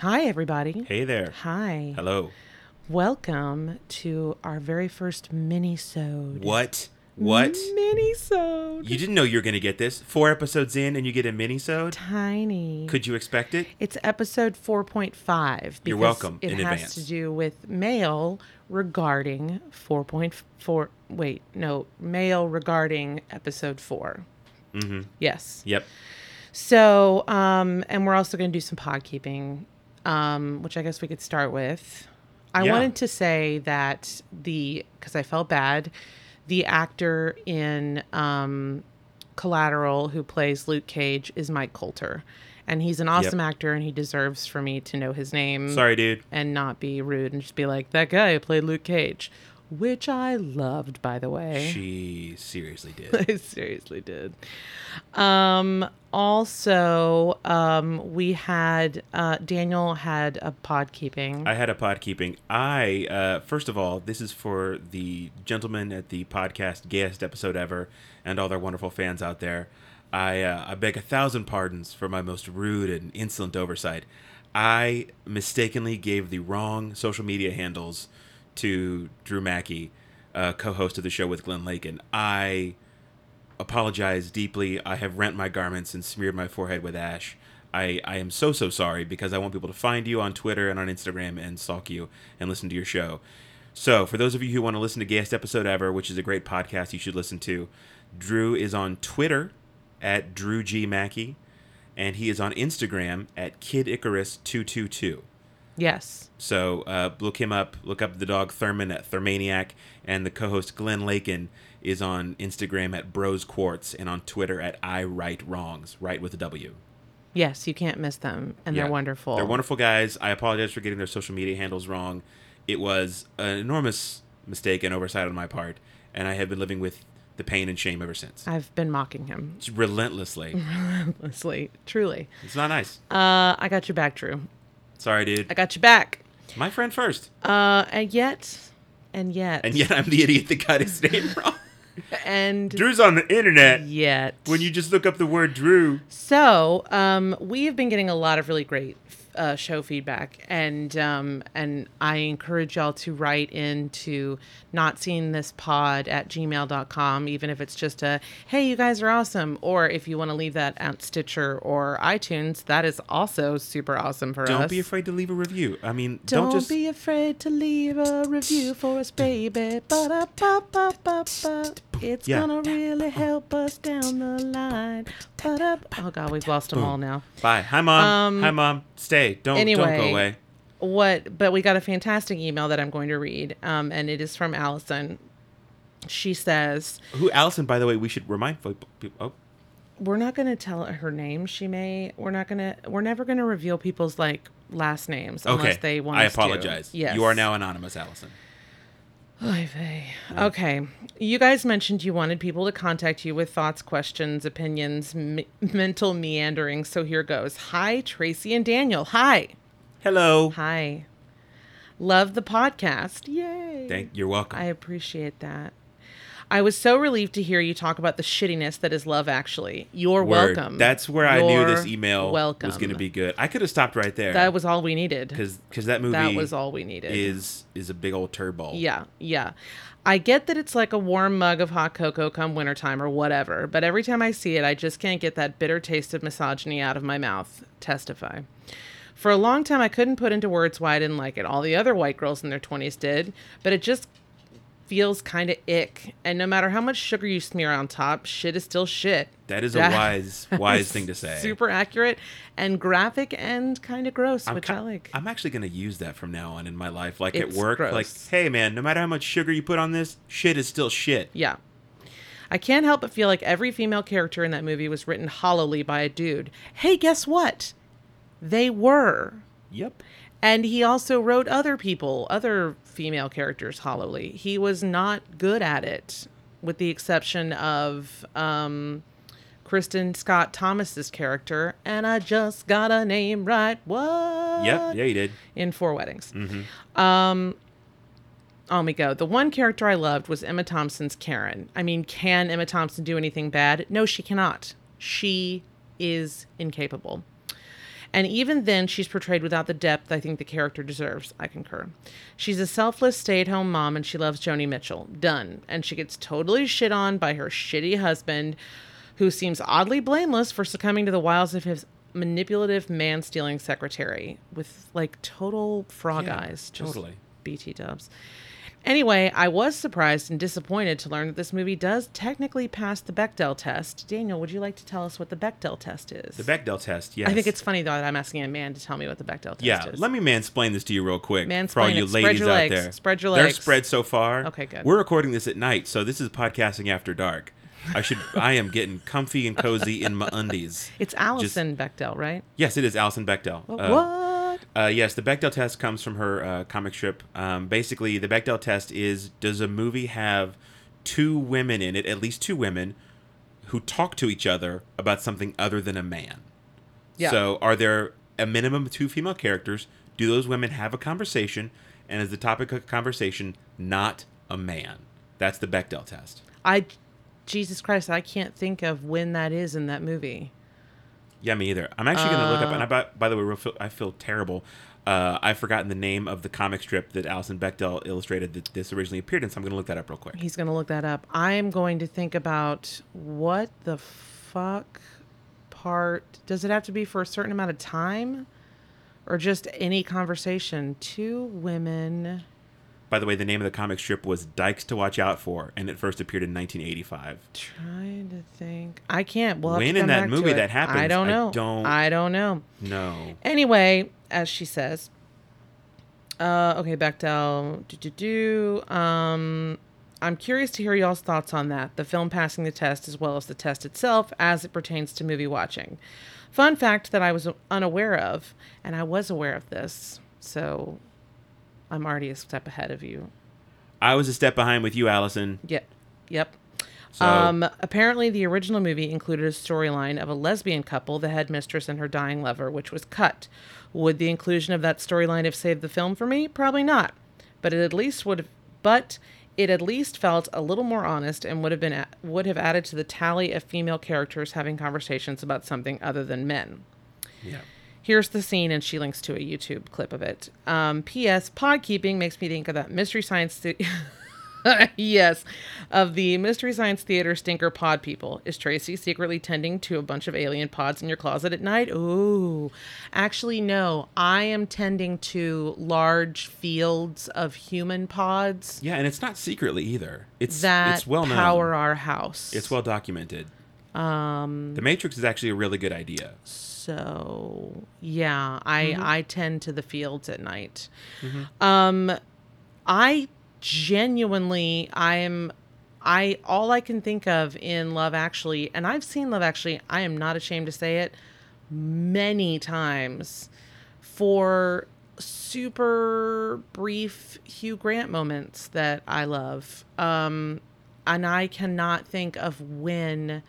Hi, everybody. Hey there. Hi. Hello. Welcome to our very first mini-sode. What? What? Mini-sode. You didn't know you were going to get this? Four episodes in and you get a mini-sode? Tiny. Could you expect it? It's episode 4.5. You're because welcome It in has advance. to do with mail regarding 4.4. Wait, no. Mail regarding episode 4. Mm-hmm. Yes. Yep. So, um, and we're also going to do some pod keeping, um, which I guess we could start with. I Yeah. wanted to say that the, because I felt bad, the actor in um, Collateral who plays Luke Cage is Mike Colter. And he's an awesome actor and he deserves for me to know his name Sorry, dude. and not be rude and just be like, that guy who played Luke Cage, which I loved, by the way. She seriously did. I seriously did. Um, also, um, we had uh, Daniel had a pod keeping. I had a pod keeping. I, uh, first of all, this is for the gentlemen at the podcast gayest episode ever and all their wonderful fans out there. I, uh, I beg a thousand pardons for my most rude and insolent oversight. I mistakenly gave the wrong social media handles to Drew Mackie, uh, co-host of the show with Glenn Lakin. I apologize deeply. I have rent my garments and smeared my forehead with ash. I, I am so so sorry because I want people to find you on Twitter and on Instagram and stalk you and listen to your show. So for those of you who want to listen to Gayest Episode Ever, which is a great podcast you should listen to, Drew is on Twitter at Drew G Mackie, and he is on Instagram at Kid Icarus two two two. Yes. So uh, look him up. Look up the dog Thurman at Thermaniac, and the co-host Glenn Lakin is on Instagram at Bros Quartz and on Twitter at I Write Wrongs, right with a W. Yes, you can't miss them. And Yeah. they're wonderful. They're wonderful guys. I apologize for getting their social media handles wrong. It was an enormous mistake and oversight on my part, and I have been living with the pain and shame ever since. I've been mocking him. relentlessly. relentlessly. Truly. It's not nice. Uh, I got your back, Drew. Sorry, dude. I got you back. My friend first. Uh, and yet, and yet, And yet I'm the idiot that got his name wrong. and Drew's on the internet. yet. When you just look up the word Drew. So, um, we have been getting a lot of really great uh, show feedback, and um, and I encourage y'all to write into not seeing this pod at gmail.com, even if it's just a hey, you guys are awesome, or if you want to leave that at Stitcher or iTunes, that is also super awesome for us. Don't be afraid to leave a review. I mean, Don't, don't, just. be afraid to leave a review for us, baby. Ba-da-ba-ba-ba-ba. It's Yeah. gonna really help us down the line. Oh God, we've lost them all now. Bye. Hi, mom. Um, Hi, mom. Stay. Don't, don't anyway. go away. What? But we got a fantastic email that I'm going to read, um, and it is from Allison. She says, Who, Allison, by the way, we should remind people. Oh, "We're not going to tell her name. She may. We're not going to. We're never going to reveal people's like last names unless okay. they want. To I apologize. Yes. You are now anonymous, Allison. Okay. You guys mentioned you wanted people to contact you with thoughts, questions, opinions, m- mental meandering. So here goes. Hi, Tracy and Daniel. Hi. Hello. Hi. Love the podcast. Yay. Thank. You're welcome. I appreciate that. I was so relieved to hear you talk about the shittiness that is love, actually. You're Word. welcome. That's where I knew this email welcome. was going to be good. I could have stopped right there. That was all we needed. because that movie That was all we needed. is is a big old turbo. Yeah, yeah. I get that it's like a warm mug of hot cocoa come wintertime or whatever, but every time I see it, I just can't get that bitter taste of misogyny out of my mouth. Testify. For a long time, I couldn't put into words why I didn't like it. All the other white girls in their 20s did, but it just feels kind of ick. And no matter how much sugar you smear on top, shit is still shit. That is a wise wise thing to say. Super accurate and graphic and kind of gross, I'm which I like. I'm actually going to use that from now on in my life. Like It's at work, like, hey man, no matter how much sugar you put on this, shit is still shit. Yeah. I can't help but feel like every female character in that movie was written hollowly by a dude. Hey, guess what? They were. Yep. And he also wrote other people, other female characters hollowly. He was not good at it, with the exception of um, Kristin Scott Thomas's character. And I just got a name right. What? Yep. Yeah, you did. in Four Weddings. Mm-hmm. Um, on we go. The one character I loved was Emma Thompson's Karen. I mean, can Emma Thompson do anything bad? No, she cannot. She is incapable. And even then, she's portrayed without the depth I think the character deserves. I concur. She's a selfless stay at home mom and she loves Joni Mitchell. Done. And she gets totally shit on by her shitty husband, who seems oddly blameless for succumbing to the wiles of his manipulative man stealing secretary with like total frog Yeah, eyes. Just totally. BT dubs. Anyway, I was surprised and disappointed to learn that this movie does technically pass the Bechdel test. Daniel, would you like to tell us what the Bechdel test is? The Bechdel test, yes. I think it's funny though that I'm asking a man to tell me what the Bechdel test Yeah, is. let me mansplain this to you real quick. for all you it. Ladies out legs. there. Spread your legs. They're spread so far. Okay, good. We're recording this at night, so this is podcasting after dark. I should. I am getting comfy and cozy in my undies. It's Alison Bechdel, right? Yes, it is Alison Bechdel. Uh, what? Uh, yes, the Bechdel test comes from her uh, comic strip. Um, basically, the Bechdel test is: Does a movie have two women in it, at least two women, who talk to each other about something other than a man? Yeah. So, are there a minimum of two female characters? Do those women have a conversation? And is the topic of conversation not a man? That's the Bechdel test. I, Jesus Christ, I can't think of when that is in that movie. Yeah, me either. I'm actually going to look up, Uh. and I, by, by the way, real I feel terrible. Uh, I've forgotten the name of the comic strip that Alison Bechdel illustrated that this originally appeared in, so I'm going to look that up real quick. He's going to look that up. I am going to think about what the fuck part. Does it have to be for a certain amount of time? Or just any conversation? Two women. By the way, the name of the comic strip was Dykes to Watch Out For, and it first appeared in 1985. Trying to think. I can't. We'll When in that movie that happens, I don't I know. don't- I don't know. No. Anyway, as she says, uh, okay, Bechdel, do do do. Um, I'm curious to hear y'all's thoughts on that. The film passing the test, as well as the test itself, as it pertains to movie watching. Fun fact that I was unaware of, and I was aware of this, so I'm already a step ahead of you. I was a step behind with you, Allison. Yep, yep. So, Um, apparently, the original movie included a storyline of a lesbian couple, the headmistress and her dying lover, which was cut. Would the inclusion of that storyline have saved the film for me? Probably not. But it at least would have. But it at least felt a little more honest and would have been a- would have added to the tally of female characters having conversations about something other than men. yeah. Here's the scene, and she links to a YouTube clip of it. Um, P.S. Pod keeping makes me think of that Mystery Science. The- yes, of the Mystery Science Theater stinker pod people. Is Tracy secretly tending to a bunch of alien pods in your closet at night? Ooh, actually, no. I am tending to large fields of human pods Yeah, and it's not secretly either. It's that it's well known. power our house. It's well documented. Um, the Matrix is actually a really good idea. So yeah, I Mm-hmm. I tend to the fields at night. Um, I genuinely I am I all I can think of in Love Actually, and I've seen Love Actually. I am not ashamed to say it many times for super brief Hugh Grant moments that I love. Um, and I cannot think of when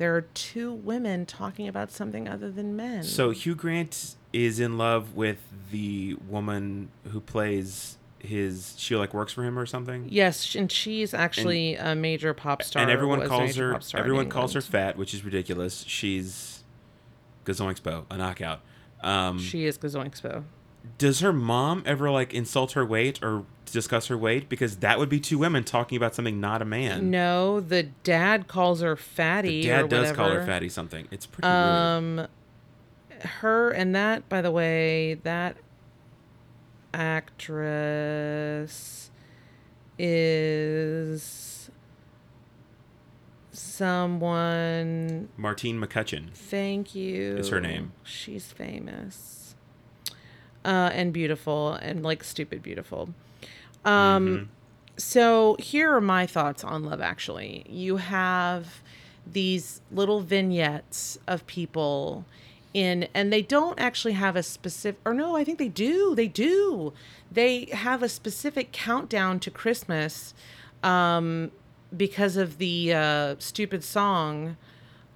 there are two women talking about something other than men. So Hugh Grant is in love with the woman who plays his. She like works for him or something. yes, and she's actually a major pop star. and everyone calls her pop star in everyone calls her fat, which is ridiculous. She's Gazoinkspo, a knockout. Um, She is Gazoinkspo. Does her mom ever like insult her weight or discuss her weight? Because that would be two women talking about something not a man. No, the dad calls her fatty. the dad does call her fatty something. It's pretty rude. Um, her and that, by the way, that actress is someone. Martine McCutcheon. Thank you. Is her name. She's famous. Uh, and beautiful and like stupid beautiful. Um, Mm-hmm. so here are my thoughts on Love Actually. You have these little vignettes of people in and they don't actually have a specific or no, I think they do. They do. They have a specific countdown to Christmas um because of the uh stupid song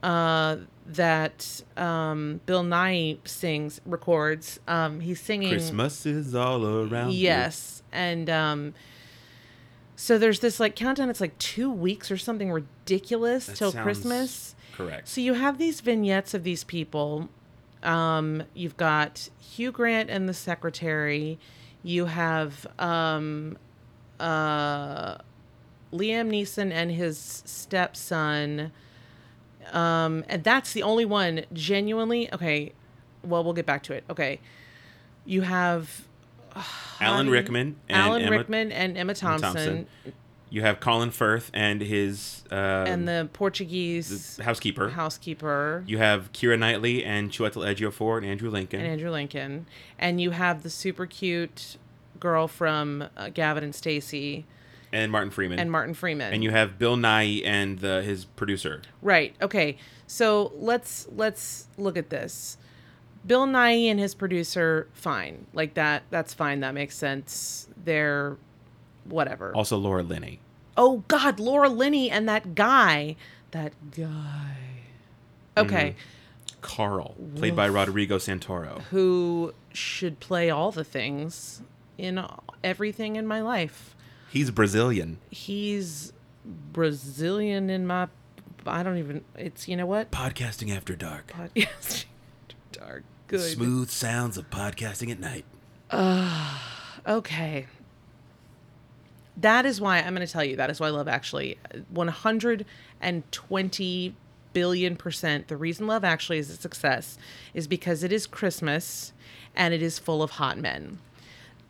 uh that um Bill Nighy sings records. Um he's singing Christmas is all around. you. Yes. And um so there's this like countdown, it's like two weeks or something ridiculous That till Christmas. Correct. So you have these vignettes of these people Um, you've got Hugh Grant and the secretary. You have um, uh, Liam Neeson and his stepson. Um, and that's the only one genuinely. Okay, well, we'll get back to it. Okay, you have Alan Rickman and Alan Emma Rickman and Emma Thompson, Thompson. You have Colin Firth and his uh, and the Portuguese housekeeper. housekeeper You have Keira Knightley and Chiwetel Ejiofor and Andrew Lincoln. and Andrew Lincoln, and you have the super cute girl from uh, Gavin and Stacey and Martin Freeman. and Martin Freeman. And you have Bill Nighy and the, his producer. Right. Okay. So let's let's look at this. Bill Nighy and his producer, fine. Like that. That's fine. That makes sense. They're whatever. Also Laura Linney. Oh God, Laura Linney and that guy. That guy. Okay. Mm-hmm. Carl, played by Rodrigo Santoro. Who should play all the things in everything in my life. He's Brazilian. He's Brazilian in my. I don't even. It's you know what. Podcasting after dark. Podcast. Dark. Good. Smooth sounds of podcasting at night. Okay. That is why I'm going to tell you. That is why Love Actually, 120 billion percent. The reason Love Actually is a success is because it is Christmas and it is full of hot men.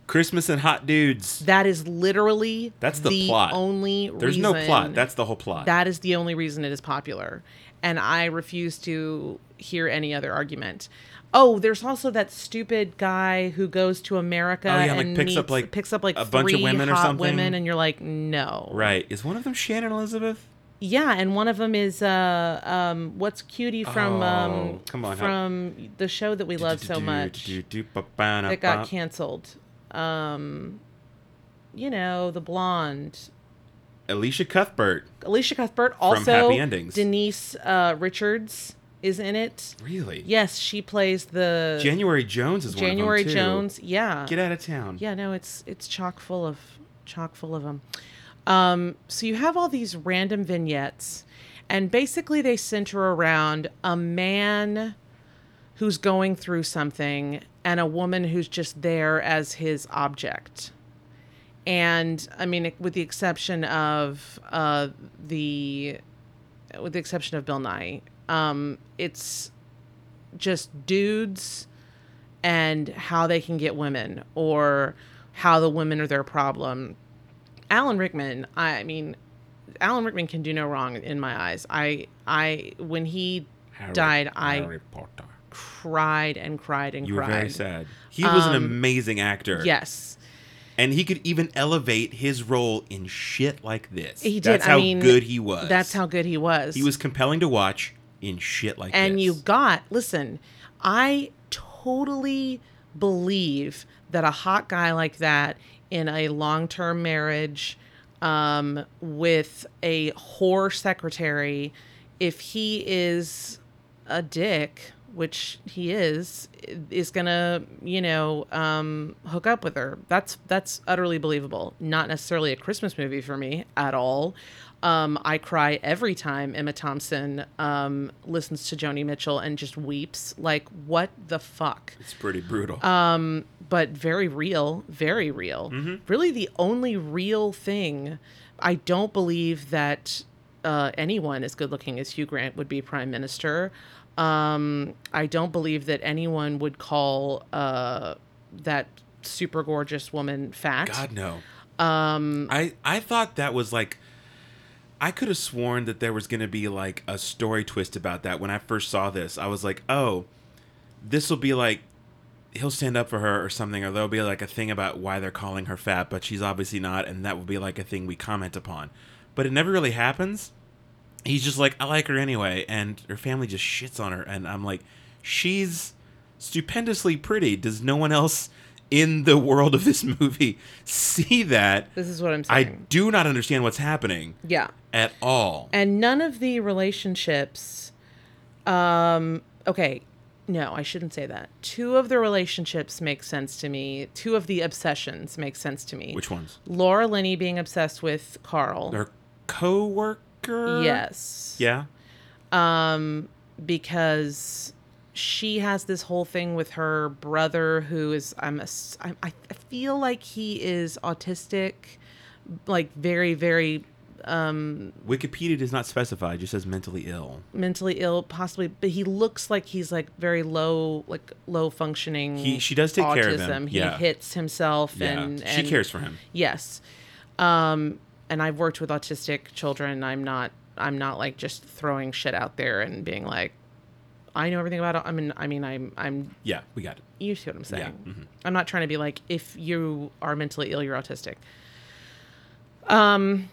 Christmas and hot dudes. That is literally That's the plot. only There's no plot. That's the whole plot. That is the only reason it is popular. And I refuse to hear any other argument. Oh, there's also that stupid guy who goes to America Oh, yeah, like, and picks up, like, picks up like a bunch of women or something. women, and you're like, no, right. Is one of them Shannon Elizabeth? Yeah, and one of them is uh um what's cutie from Oh, um come on, from the show that we love so much that got canceled. Um, you know the blonde. Elisha Cuthbert. Elisha Cuthbert also Happy Endings. Denise uh, Richards is in it. Really? Yes, she plays the January Jones is January one of them too. January Jones. Yeah, Get out of town. yeah. No, it's it's chock full of chock full of them. Um, so you have all these random vignettes, and basically they center around a man who's going through something and a woman who's just there as his object. And I mean, with the exception of uh, the, with the exception of Bill Nighy, um, it's just dudes and how they can get women or how the women are their problem. Alan Rickman, I mean, Alan Rickman can do no wrong in my eyes. I, I, when he Harry- died, I Potter. Cried and cried and You were cried. very sad. He was an Um, amazing actor. Yes, And he could even elevate his role in shit like this. he did. That's I how mean, good he was. That's how good he was. he was compelling to watch in shit like and this. And you got listen i totally believe that a hot guy like that in a long-term marriage um, with a whore secretary if he is a dick which he is is gonna you know um, hook up with her that's that's utterly believable not necessarily a christmas movie for me at all um, I cry every time Emma Thompson um, listens to Joni Mitchell and just weeps. Like, what the fuck? It's pretty brutal. Um, but very real, very real. Really, the only real thing. I don't believe that uh, anyone as good looking as Hugh Grant would be prime minister. Um, I don't believe that anyone would call uh, that super gorgeous woman fat. God no. Um I I thought that was like I could have sworn that there was going to be like a story twist about that when I first saw this. I was like, "Oh, this will be like he'll stand up for her or something or there'll be like a thing about why they're calling her fat, but she's obviously not and that will be like a thing we comment upon." But it never really happens. He's just like, "I like her anyway," and her family just shits on her and I'm like, "She's stupendously pretty. Does no one else in the world of this movie see that?" This is what I'm saying. I do not understand what's happening yeah. at all. and none of the relationships um okay no i shouldn't say that two of the relationships make sense to me two of the obsessions make sense to me Which ones? laura linney being obsessed with carl Their co-worker? yes Yeah. um because she has this whole thing with her brother who is I'm a, I, I feel like he is autistic like very very um Wikipedia does not specify; it just says mentally ill. mentally ill possibly but he looks like he's like very low like low functioning He- she does take autism. care of him, he yeah. hits himself Yeah, and, she cares for him. yes um and i've worked with autistic children i'm not i'm not like just throwing shit out there and being like i know everything about it i mean i mean i'm i'm Yeah, we got it. you see what i'm saying mhm. i'm not trying to be like if you are mentally ill you're autistic um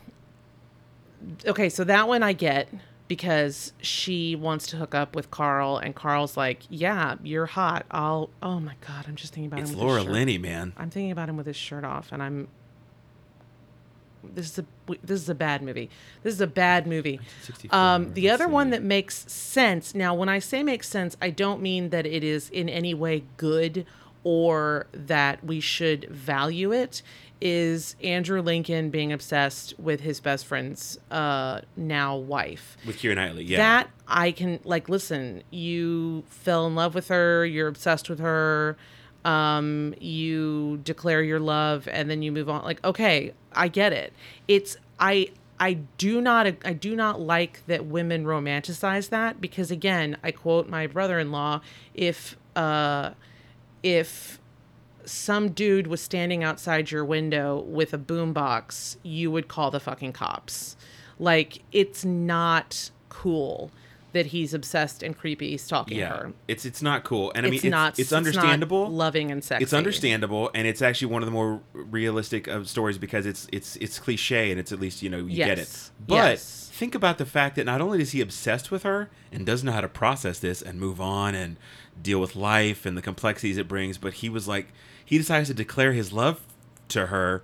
okay so that one i get because she wants to hook up with carl and carl's like yeah you're hot i'll oh my god i'm just thinking about It's him with Laura. Linney, man. i'm thinking about him with his shirt off and i'm this is a this is a bad movie. This is a bad movie. Um, the other one that makes sense now when i say makes sense i don't mean that it is in any way good or that we should value it is andrew lincoln being obsessed with his best friend's uh, now wife. With Keira Knightley. Yeah, that I can like listen, you fell in love with her, you're obsessed with her, um, you declare your love and then you move on. Like, okay, I get it. It's I I do not I do not like that women romanticize that because again, I quote my brother-in-law, if uh if some dude was standing outside your window with a boombox, you would call the fucking cops. Like it's not cool that he's obsessed and creepy stalking yeah. her. It's it's not cool, and I mean it's it's, not. it's not understandable. loving and sexy. it's understandable, and it's actually one of the more realistic of stories because it's it's it's cliche, and it's at least you know you get it. Yes. But Yes. think about the fact that not only is he obsessed with her and doesn't know how to process this and move on and deal with life and the complexities it brings, but he was like he decides to declare his love to her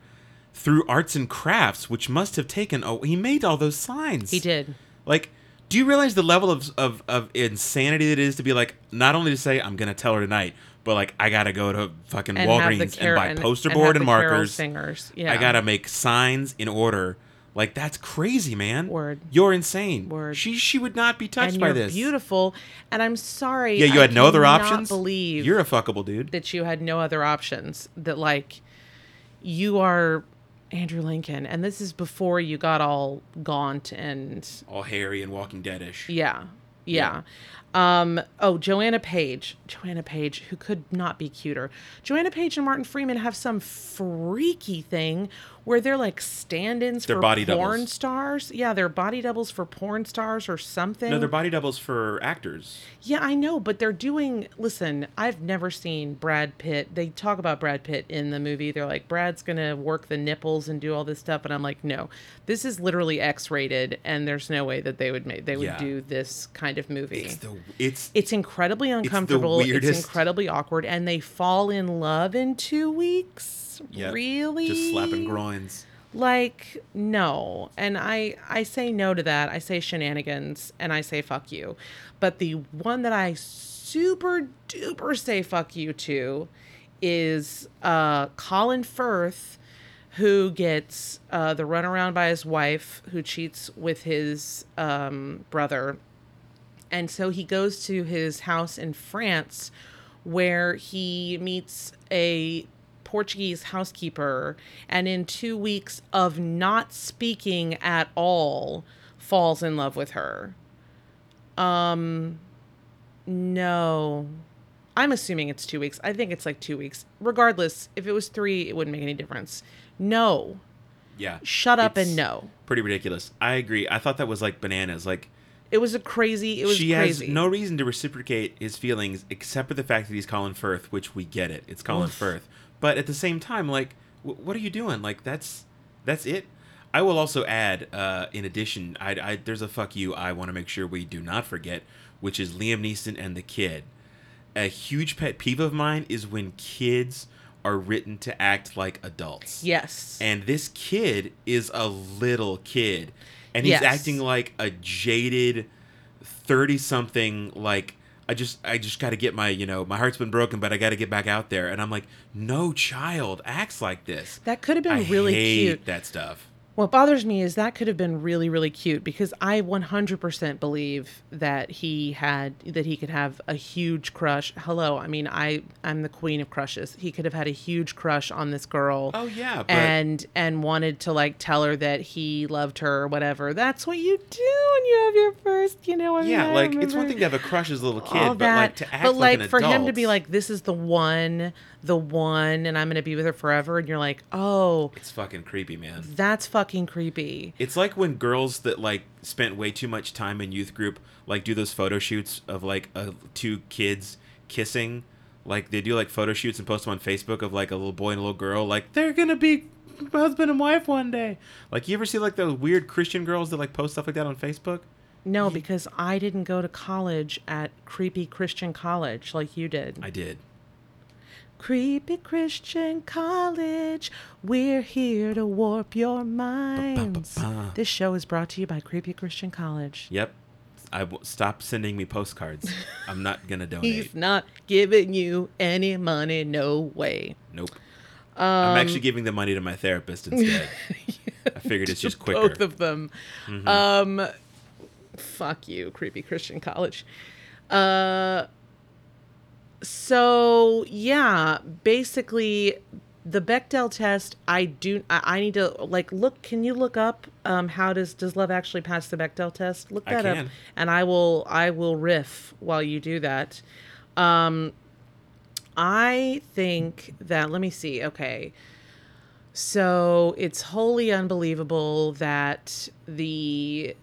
through arts and crafts, which must have taken. Oh, he made all those signs. He did. Like, do you realize the level of, of, of insanity that it is to be like, not only to say, I'm going to tell her tonight, but like, I got to go to fucking And Walgreens car- and buy poster have board and Carol markers. singers. Yeah. I got to make signs in order. Like, that's crazy, man. Word. You're insane. Word. She she would not be touched and by you're this. beautiful. And I'm sorry. Yeah, you I had no other options? Believe You're a fuckable dude. that you had no other options. That like you are Andrew Lincoln, and this is before you got all gaunt and All hairy and Walking Deadish. yeah, yeah. Um, oh, Joanna Page. Joanna Page, who could not be cuter. Joanna Page and Martin Freeman have some freaky thing where they're like stand-ins They're for body porn doubles. stars. Yeah, they're body doubles for porn stars or something. No, they're body doubles for actors. Yeah, I know, but they're doing. Listen, I've never seen Brad Pitt. They talk about Brad Pitt in the movie. They're like, Brad's gonna work the nipples and do all this stuff, and I'm like, no, this is literally X-rated, and there's no way that they would make they would Yeah. do this kind of movie. It's the it's It's incredibly uncomfortable. It's, weirdest- incredibly awkward, and they fall in love in two weeks. Yep. Really? just slapping groins. like no. And i i say no to that. I say shenanigans and i say fuck you. But the one that i super duper say fuck you to is uh colin firth who gets uh the runaround by his wife who cheats with his um brother. And so he goes to his house in France where he meets a Portuguese housekeeper and in 2 weeks of not speaking at all falls in love with her. Um no. I'm assuming it's 2 weeks. I think it's like 2 weeks. Regardless, if it was 3 it wouldn't make any difference. No. Yeah. Shut up and no. Pretty ridiculous. I agree. I thought that was like bananas. Like It was a crazy it was she crazy. has no reason to reciprocate his feelings except for the fact that he's Colin Firth, which we get it. It's Colin Oof. Firth. But at the same time, like, w- what are you doing? Like, that's that's it. I will also add, uh, in addition, I, I there's a fuck you. I want to make sure we do not forget, which is Liam Neeson and the kid. A huge pet peeve of mine is when kids are written to act like adults. Yes. And this kid is a little kid. And he's Yes. acting like a jaded 30 something like I just I just got to get my, you know, my heart's been broken but I got to get back out there and I'm like, "No child acts like this." that could have been I really hate cute. that stuff. What bothers me is that could have been really, really cute because I 100% believe that he had that he could have a huge crush. Hello, I mean I I'm the queen of crushes. He could have had a huge crush on this girl. Oh yeah, but and and wanted to like tell her that he loved her or whatever. That's what you do when you have your first, you know. I mean, yeah, like it's one thing to have a crush as a little kid, all but like to act but like, like, for him to be like, this is the one, the one, and I'm gonna be with her forever, and you're like, oh, it's fucking creepy, man. that's fucking creepy. It's like when girls that like spent way too much time in youth group like do those photo shoots of like uh, two kids kissing. Like they do like photo shoots and post them on Facebook of like a little boy and a little girl. Like they're gonna be husband and wife one day. Like you ever see like those weird Christian girls that like post stuff like that on Facebook? No, because I didn't go to college at creepy Christian college like you did. I did. Creepy Christian college, we're here to warp your minds. Ba-ba-ba-ba. This show is brought to you by Creepy Christian College. Yep. I w- stop sending me postcards. I'm not gonna donate. He's not giving you any money, no way. Nope. Um, I'm actually giving the money to my therapist instead. I figured it's just quicker. Mm-hmm. Both of them. Um, fuck you, creepy Christian college. Uh, so yeah, basically, the Bechdel test. I do. I, I need to like look. Can you look up um, how does does love actually pass the Bechdel test? Look that up, and I will. I will riff while you do that. Um, I think that. Let me see. Okay. So it's wholly unbelievable that the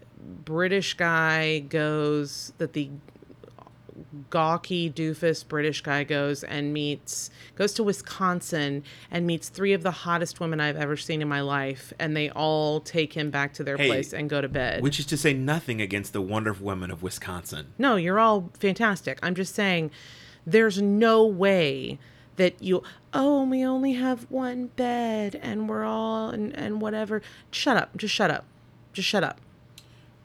British guy goes, that the gawky doofus British guy goes and meets, goes to Wisconsin and meets three of the hottest women I've ever seen in my life. And they all take him back to their Hey, place and go to bed. Which is to say nothing against the wonderful women of Wisconsin. No, you're all fantastic. I'm just saying there's no way that you oh we only have one bed and we're all and, and whatever. Shut up. Just shut up. Just shut up.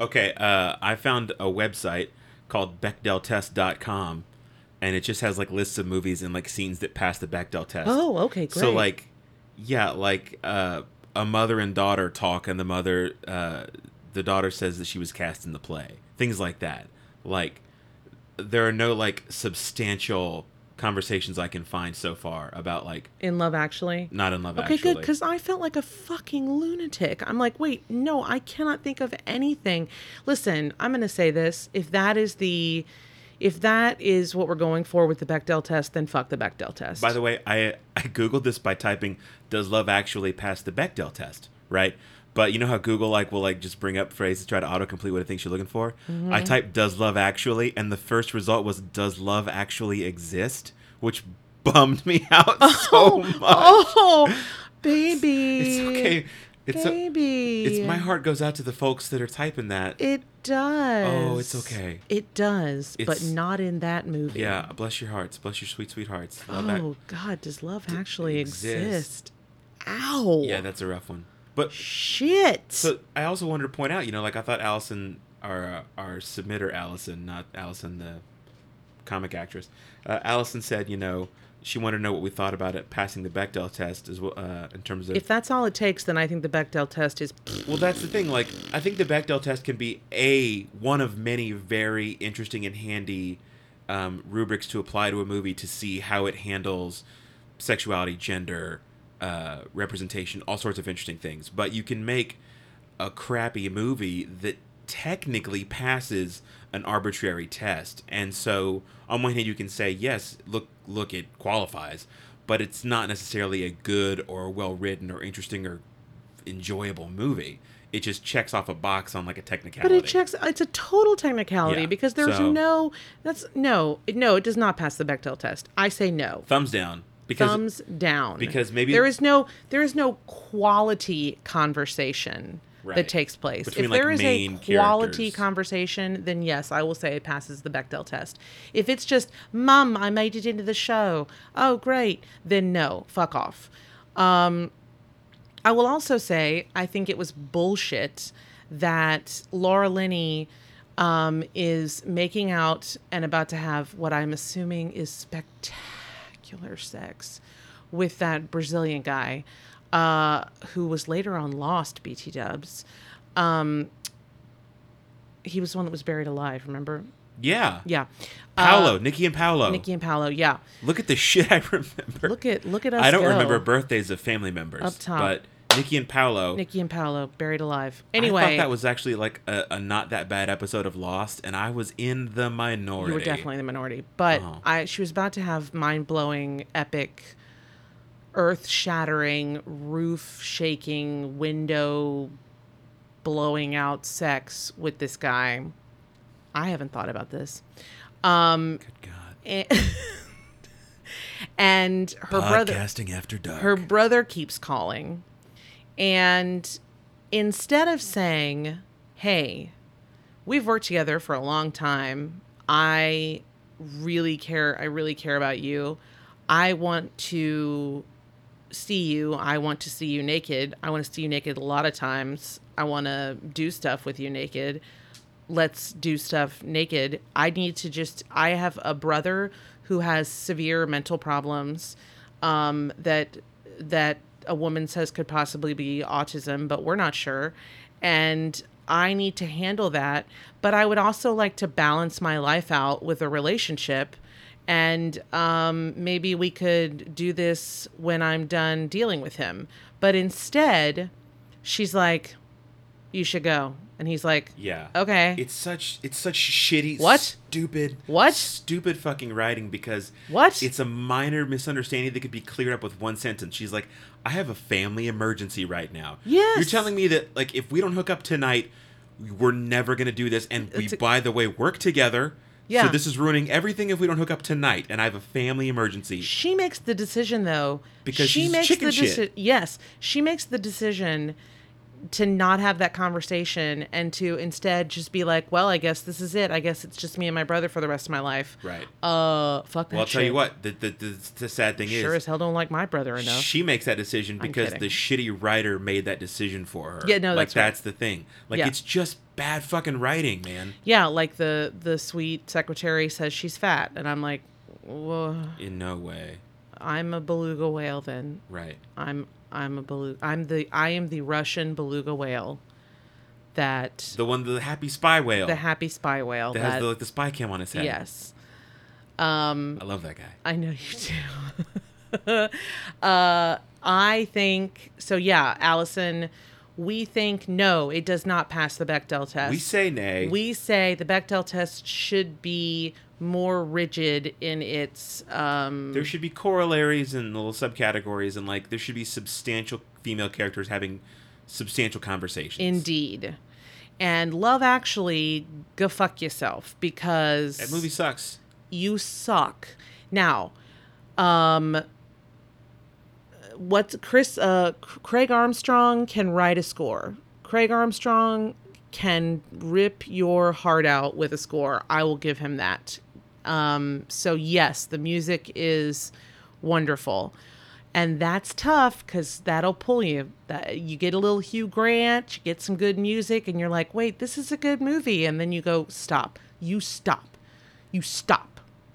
Okay, uh, I found a website called BechdelTest.com, and it just has like lists of movies and like scenes that pass the Bechdel test. Oh, okay, great. So like, yeah, like uh, a mother and daughter talk, and the mother, uh, the daughter says that she was cast in the play. Things like that. Like, there are no like substantial conversations I can find so far about like in Love Actually. not in love. Okay, actually. good, because I felt like a fucking lunatic. I'm like, wait, no, I cannot think of anything. Listen, I'm going to say this. If that is the, if that is what we're going for with the Bechdel test, then fuck the Bechdel test. By the way, I I googled this by typing "Does love actually pass the Bechdel test?" Right, but you know how Google like will like just bring up phrases try to autocomplete what it thinks you're looking for. Mm-hmm. I typed "Does love actually?" and the first result was "Does love actually exist?" which bummed me out so much. oh, baby. It's okay. It's a, baby. it's my heart goes out to the folks that are typing that. It does. Oh, it's okay. It does, but not in that movie. yeah, bless your hearts, bless your sweet sweet hearts. Love Oh God, does love actually exist. exist? Ow. yeah, that's a rough one. But shit. So I also wanted to point out, you know, like I thought Allison, our uh, our submitter Allison, not Allison the comic actress, uh, Allison said, you know, she wanted to know what we thought about it passing the Bechdel test as well uh, in terms of. if that's all it takes, then I think the Bechdel test is. well, that's the thing. Like, I think the Bechdel test can be a one of many very interesting and handy um, rubrics to apply to a movie to see how it handles sexuality, gender, uh, representation, all sorts of interesting things. But you can make a crappy movie that technically passes an arbitrary test. And so on one hand you can say, yes, look look it qualifies, but it's not necessarily a good or well written or interesting or enjoyable movie. It just checks off a box on like a technicality. But it checks. It's a total technicality Yeah, because there's so- no. That's no, no. It does not pass the Bechdel test. I say no. thumbs down because Thumbs down. because maybe- there is no there is no quality conversation Right. that takes place. Between, if like, there is a quality characters. conversation, then yes, I will say it passes the Bechdel test. If it's just "Mom, I made it into the show," oh great, then no, fuck off. Um, I will also say I think it was bullshit that Laura Linney um, is making out and about to have what I'm assuming is spectacular sex with that Brazilian guy. uh, who was later on Lost, BT Dubs. Um, he was the one that was buried alive. Remember? Yeah. Yeah. Paulo, Uh, Nikki and Paulo. Nikki and Paulo. Yeah. Look at the shit I remember. Look at look at us. I don't go. remember birthdays of family members. Up top. But Nikki and Paulo. Nikki and Paulo buried alive. I Anyway, thought that was actually like a, a not that bad episode of Lost, and I was in the minority. you were definitely in the minority. But Oh. I she was about to have mind blowing, epic, earth shattering, roof shaking, window blowing out sex with this guy. I haven't thought about this. Um, Good God. and, and her brother Podcasting after dark. her brother keeps calling and instead of saying hey we've worked together for a long time. I really care i really care about you. I want to see you. I want to see you naked. I want to see you naked a lot of times. I want to do stuff with you naked. Let's do stuff naked. I need to just I have a brother who has severe mental problems um that that a woman says could possibly be autism, but we're not sure. And I need to handle that, but I would also like to balance my life out with a relationship and um, maybe we could do this when I'm done dealing with him. But instead, she's like, "You should go," and he's like, yeah. "Okay." It's such it's such shitty What? stupid What? stupid fucking writing because What? it's a minor misunderstanding that could be cleared up with one sentence. She's like, I have a family emergency right now. Yes. You're telling me that like if we don't hook up tonight, we're never gonna do this and we It's a- by the way work together. Yeah. So this is ruining everything if we don't hook up tonight and I have a family emergency. She makes the decision though. Because she she's makes chicken the shit. Yes, she makes the decision to not have that conversation and to instead just be like, "Well, I guess this is it. I guess it's just me and my brother for the rest of my life." Right. Uh, fuck that. Well, I'll tell you what. The the, the, the sad thing Sure is, sure as hell don't like my brother enough. She makes that decision because the shitty writer made that decision for her. Yeah, no, like that's right. that's the thing. Like Yeah. it's just bad fucking writing, man. yeah, like the the sweet secretary says she's fat, and I'm like, well, In no way. I'm a beluga whale then. Right. I'm I'm a beluga. I'm the I am the Russian beluga whale. That The one, the happy spy whale the happy spy whale. that That, has the, like the spy cam on his head. yes. Um, I love that guy. I know you do. uh, I think so. Yeah, Allison. We think no, it does not pass the Bechdel test. We say nay. we say the Bechdel test should be more rigid in its. Um, there should be corollaries and little subcategories, and like there should be substantial female characters having substantial conversations. indeed. And Love Actually, go fuck yourself because that movie sucks. you suck. Now, um, what Chris, uh, Craig Armstrong can write a score. Craig Armstrong can rip your heart out with a score. I will give him that. Um, so yes, the music is wonderful. And that's tough because that'll pull you. That you get a little Hugh Grant, you get some good music, and you're like, "Wait, this is a good movie." And then you go, "Stop! You stop! You stop!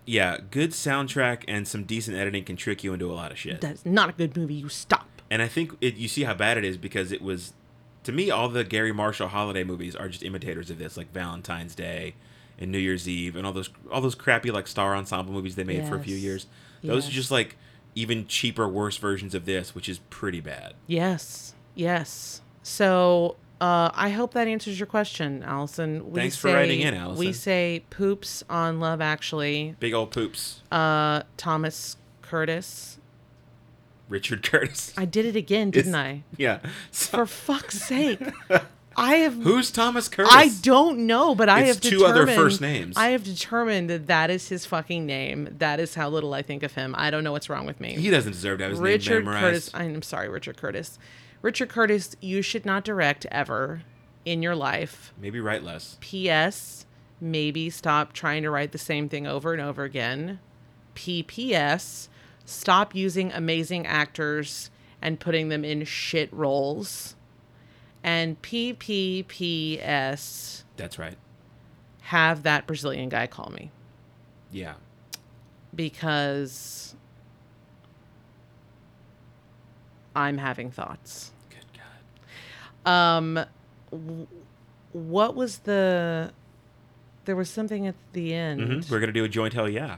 Yeah, good soundtrack and some decent editing can trick you into a lot of shit. That's not a good movie. You stop!" And I think it, you see how bad it is because it was, to me, all the Garry Marshall holiday movies are just imitators of this, like Valentine's Day and New Year's Eve and all those all those crappy like star ensemble movies they made for a few years. Those Yes. are just like even cheaper, worse versions of this, which is pretty bad. Yes, yes. So uh, I hope that answers your question, Allison. We Thanks for writing in, Allison. We say poops on Love Actually. Big old poops. Uh, Thomas Curtis. Richard Curtis. I did it again, didn't Is- I? Yeah. So- For fuck's sake. I have who's Thomas Curtis? I don't know, but I It's have two other first names. I have determined that that is his fucking name. That is how little I think of him. I don't know what's wrong with me. He doesn't deserve to have his Richard name Curtis. memorized. I'm sorry, Richard Curtis. Richard Curtis, you should not direct ever in your life. Maybe write less. P.S. Maybe stop trying to write the same thing over and over again. P.P.S. Stop using amazing actors and putting them in shit roles. And P.P.P.S. That's right. Have that Brazilian guy call me Yeah. because I'm having thoughts. Um, what was the? There was something at the end. Mhm. We're gonna do a joint hell yeah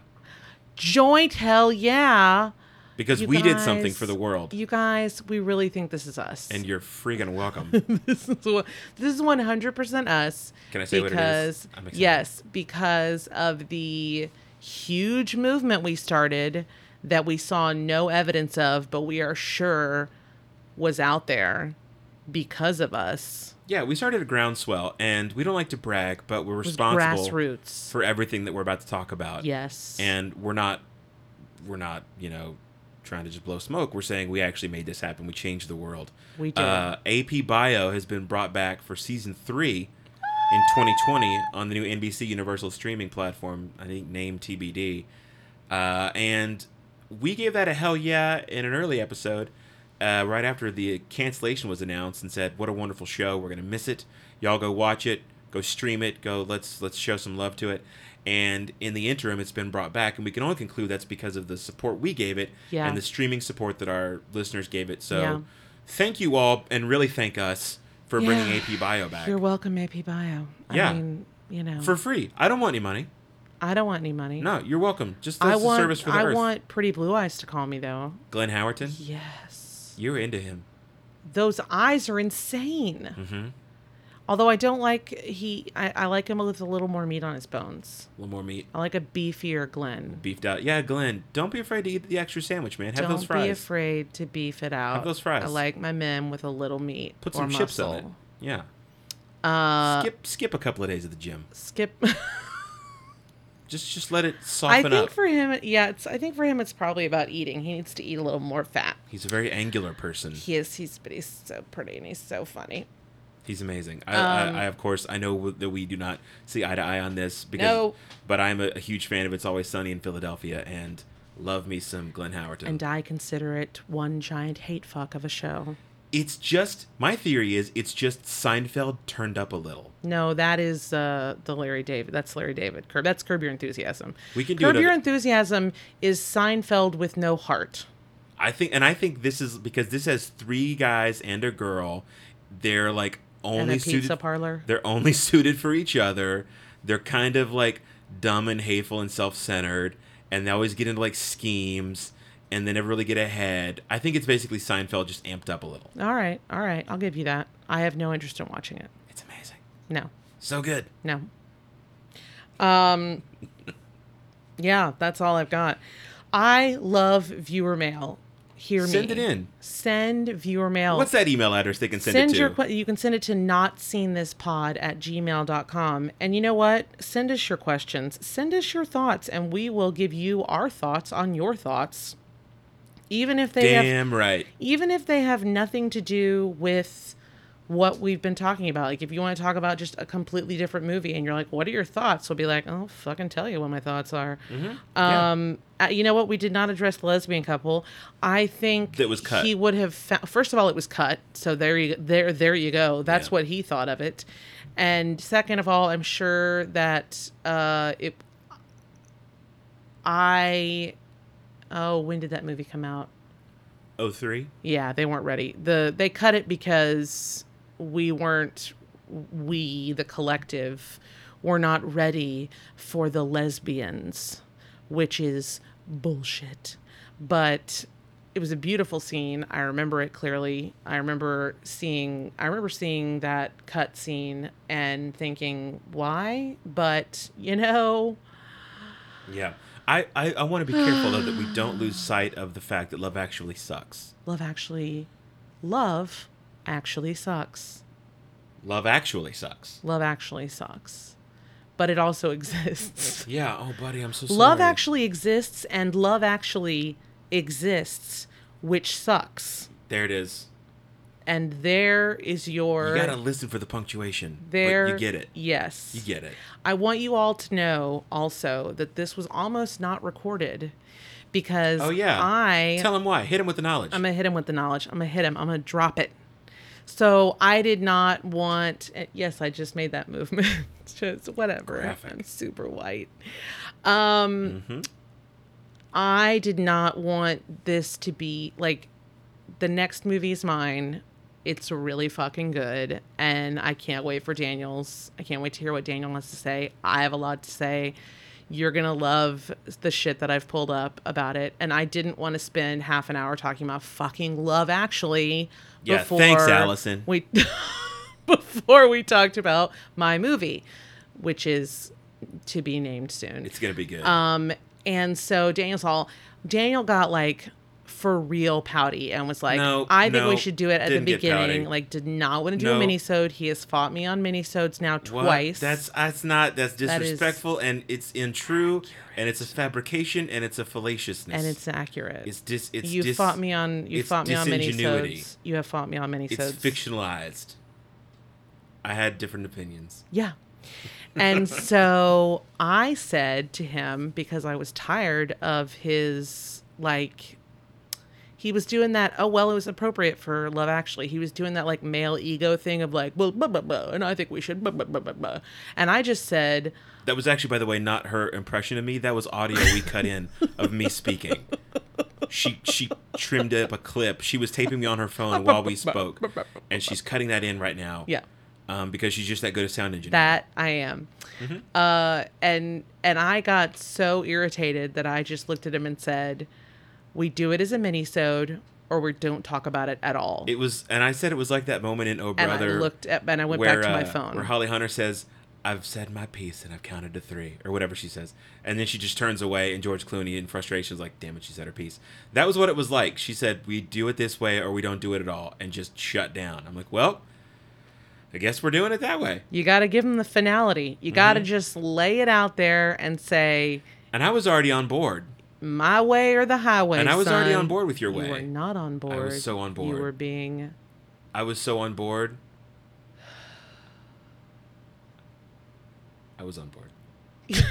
Joint hell yeah! because You we did something for the world, You guys, we really think this is us. and you're freaking welcome. this is this is one hundred percent us. Can I say what it is? I'm. Yes, because of the huge movement we started that we saw no evidence of, but we are sure was out there because of us. yeah, we started a groundswell, and we don't like to brag, but we're responsible grassroots. for everything that we're about to talk about. yes. and we're not we're not you know trying to just blow smoke we're saying we actually made this happen we changed the world We did. uh, ap bio has been brought back for season three in 2020 on the new nbc universal streaming platform i think named tbd uh, and we gave that a hell yeah in an early episode uh, right after the cancellation was announced and said what a wonderful show we're gonna miss it y'all go watch it go stream it go let's let's show some love to it and in the interim it's been brought back and we can only conclude that's because of the support we gave it Yeah. and the streaming support that our listeners gave it so Yeah. thank you all and really thank us for bringing ap bio back You're welcome, AP Bio. Yeah. I mean, you know, for free i don't want any money I don't want any money. no you're welcome just I want. service for the I earth want Pretty Blue Eyes to call me though. glenn howerton Yes. You're into him Those eyes are insane. mm-hmm Although I don't like he, I, I like him with a little more meat on his bones. a little more meat I like a beefier Glenn. beefed out. Yeah, Glenn, don't be afraid to eat the extra sandwich, man. Have don't those fries. Don't be afraid to beef it out. Have those fries. I like my men with a little meat. Put some chips on it. Yeah. Uh, skip skip a couple of days at the gym. skip. Just just let it soften up. I think up. for him, yeah, it's. I think for him, it's probably about eating. He needs to eat a little more fat. He's a very angular person. He is. He's, but he's so pretty and he's so funny. He's amazing. I, Um, I, I of course I know that we do not see eye to eye on this because No. but I'm a, a huge fan of It's Always Sunny in Philadelphia and love me some Glenn Howerton. And I consider it one giant hate fuck of a show. It's just my theory is it's just Seinfeld turned up a little. No, that is uh, the Larry David. That's Larry David. Curb. That's Curb Your Enthusiasm. We can do Curb Your Enthusiasm is Seinfeld with no heart. I think, and I think this is because this has three guys and a girl. They're like only a pizza suited. parlor. They're only suited for each other. They're kind of like dumb and hateful and self-centered, and they always get into like schemes, and they never really get ahead. I think it's basically Seinfeld just amped up a little. All right, all right. I'll give you that. I have no interest in watching it. It's amazing, No, so good. no. Um. Yeah, that's all I've got. I love viewer mail. Hear me. Send it in. Send viewer mail. What's that email address they can send, send it to? your que- you can send it to not seen this pod at gmail.com and you know what send us your questions send us your thoughts and we will give you our thoughts on your thoughts even if they have Damn right. even if they have nothing to do with what we've been talking about like if you want to talk about just a completely different movie and you're like what are your thoughts we'll be like oh fucking tell you what my thoughts are Yeah. um uh, you know what we did not address the lesbian couple i think That was cut. he would have found first of all it was cut so there you there there you go that's Yeah. what he thought of it and second of all i'm sure that uh it i oh when did that movie come out Oh three. yeah, they weren't ready. The they cut it because we weren't we the collective were not ready for the lesbians, which is bullshit. But it was a beautiful scene. I remember it clearly. I remember seeing I remember seeing that cut scene and thinking, "Why?" But, you know, Yeah. I, I, I want to be careful though that we don't lose sight of the fact that Love Actually sucks. love actually love actually sucks. Love Actually sucks. Love actually sucks. But it also exists. Yeah. Oh, buddy, I'm so sorry. love actually exists and love actually exists, which sucks. There it is. And there is your You gotta listen for the punctuation. there But you get it. Yes. You get it. I want you all to know also that this was almost not recorded because Oh yeah. I tell him why. Hit him with the knowledge. I'm gonna hit him with the knowledge. I'm gonna hit him. I'm gonna drop it. So I did not want. eh, Yes, I just made that movement. just whatever. Graphic. I'm super white. Um, Mhm. I did not want this to be like the next movie's mine. It's really fucking good, and I can't wait for Daniel's. I can't wait to hear what Daniel has to say. I have a lot to say. You're gonna love the shit that I've pulled up about it, and I didn't want to spend half an hour talking about fucking Love Actually. Yeah, thanks, Allison. We before we talked about my movie, which is to be named soon. It's gonna be good. Um, and so Daniel's all Daniel got like for real pouty and was like, No, I think no, we should do it at the beginning. Like, did not want to do No. a minisode. He has fought me on minisodes now What? twice. That's that's not that's That is disrespectful and it's untrue and it's a fabrication and it's a fallaciousness. and it's accurate. it's dis it's you dis, fought me on you fought me on minisodes. You have fought me on It's minisodes. fictionalized. I had different opinions. Yeah. And so I said to him because I was tired of his like he was doing that oh well it was appropriate for love actually he was doing that like male ego thing of like well blah, blah, blah, and i think we should blah, blah, blah, blah, blah. and i just said That was actually, by the way, not her impression of me. That was audio we cut in of me speaking. She she trimmed up a clip. She was taping me on her phone while we spoke, and she's cutting that in right now. yeah Um, because she's just that good a sound engineer. that i am Mm-hmm. uh and and i got so irritated that i just looked at him and said we do it as a mini-sode or we don't talk about it at all It was, and I said it was like that moment in Oh Brother. and i looked at and i went where, back to my uh, phone Where Holly Hunter says, I've said my piece and I've counted to three, or whatever she says. And then she just turns away, and George Clooney, in frustration, is like, damn it, she said her piece. That was what it was like. She said, we do it this way or we don't do it at all, and just shut down. I'm like, well, I guess we're doing it that way. You got to give them the finality. You Mm-hmm. got to just lay it out there and say, And I was already on board. "My way or the highway." And I was already on board with your way. You were not on board. I was so on board. You were being. I was so on board. I was on board.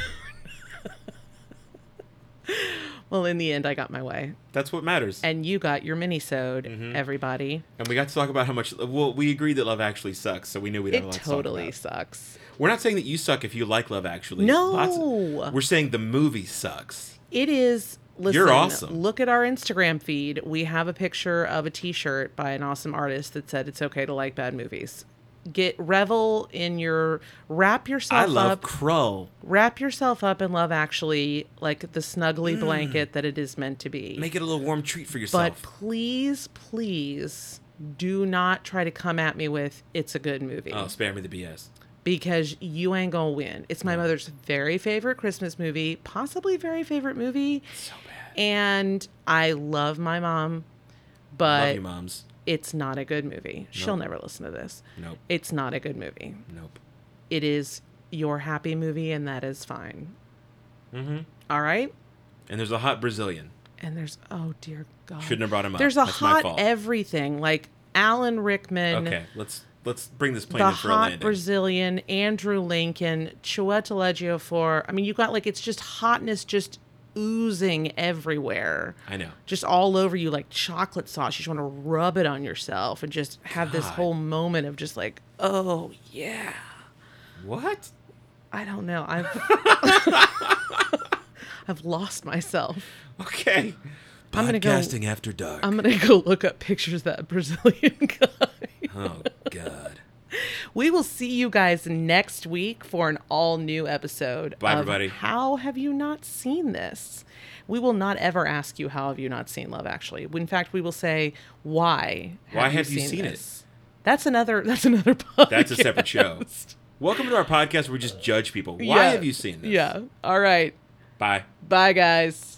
Well, in the end, I got my way, That's what matters. And, you got your mini-sode. Mhm. Everybody, And we got to talk about how much. Well, we agreed that Love Actually sucks, so we knew we'd have a it lot to talk totally about. sucks. We're not saying that you suck if you like Love Actually. No, of- we're saying the movie sucks. It is. Listen, You're awesome. Look at our Instagram feed. We have a picture of a T-shirt by an awesome artist that said it's okay to like bad movies. Get revel in your wrap yourself I love up Krull. wrap yourself up in love actually like the snuggly blanket that it is meant to be Mm. Make it a little warm treat for yourself. but please please do not try to come at me with it's a good movie oh, spare me the BS. Because you ain't gonna win it's my mother's very favorite christmas movie possibly very favorite movie So bad. and i love my mom love but you, moms. it's not a good movie she'll never listen to this Nope. it's not a good movie Nope. it is your happy movie and that is fine Mm-hmm. all right And there's a hot Brazilian. and there's oh dear god Shouldn't have brought him up. there's a That's hot everything like alan rickman Okay, let's let's bring this plane the in for a hot landing. brazilian andrew lincoln chiwetel for. i mean you got like it's just hotness just oozing everywhere I know. just all over you like chocolate sauce you just want to rub it on yourself and just have this whole moment of just like oh yeah What? i don't know i've i've lost myself Okay. I'm gonna go- after dark. i'm gonna go look up pictures of that brazilian guy oh God. We will see you guys next week for an all new episode. Bye, of everybody. How have you not seen this? We will not ever ask you how have you not seen Love Actually. In fact, we will say why. Why have you seen it? That's another. That's another podcast. That's a separate show. Welcome to our podcast where we just judge people. Why Yeah. have you seen this? Yeah. All right. Bye. Bye, guys.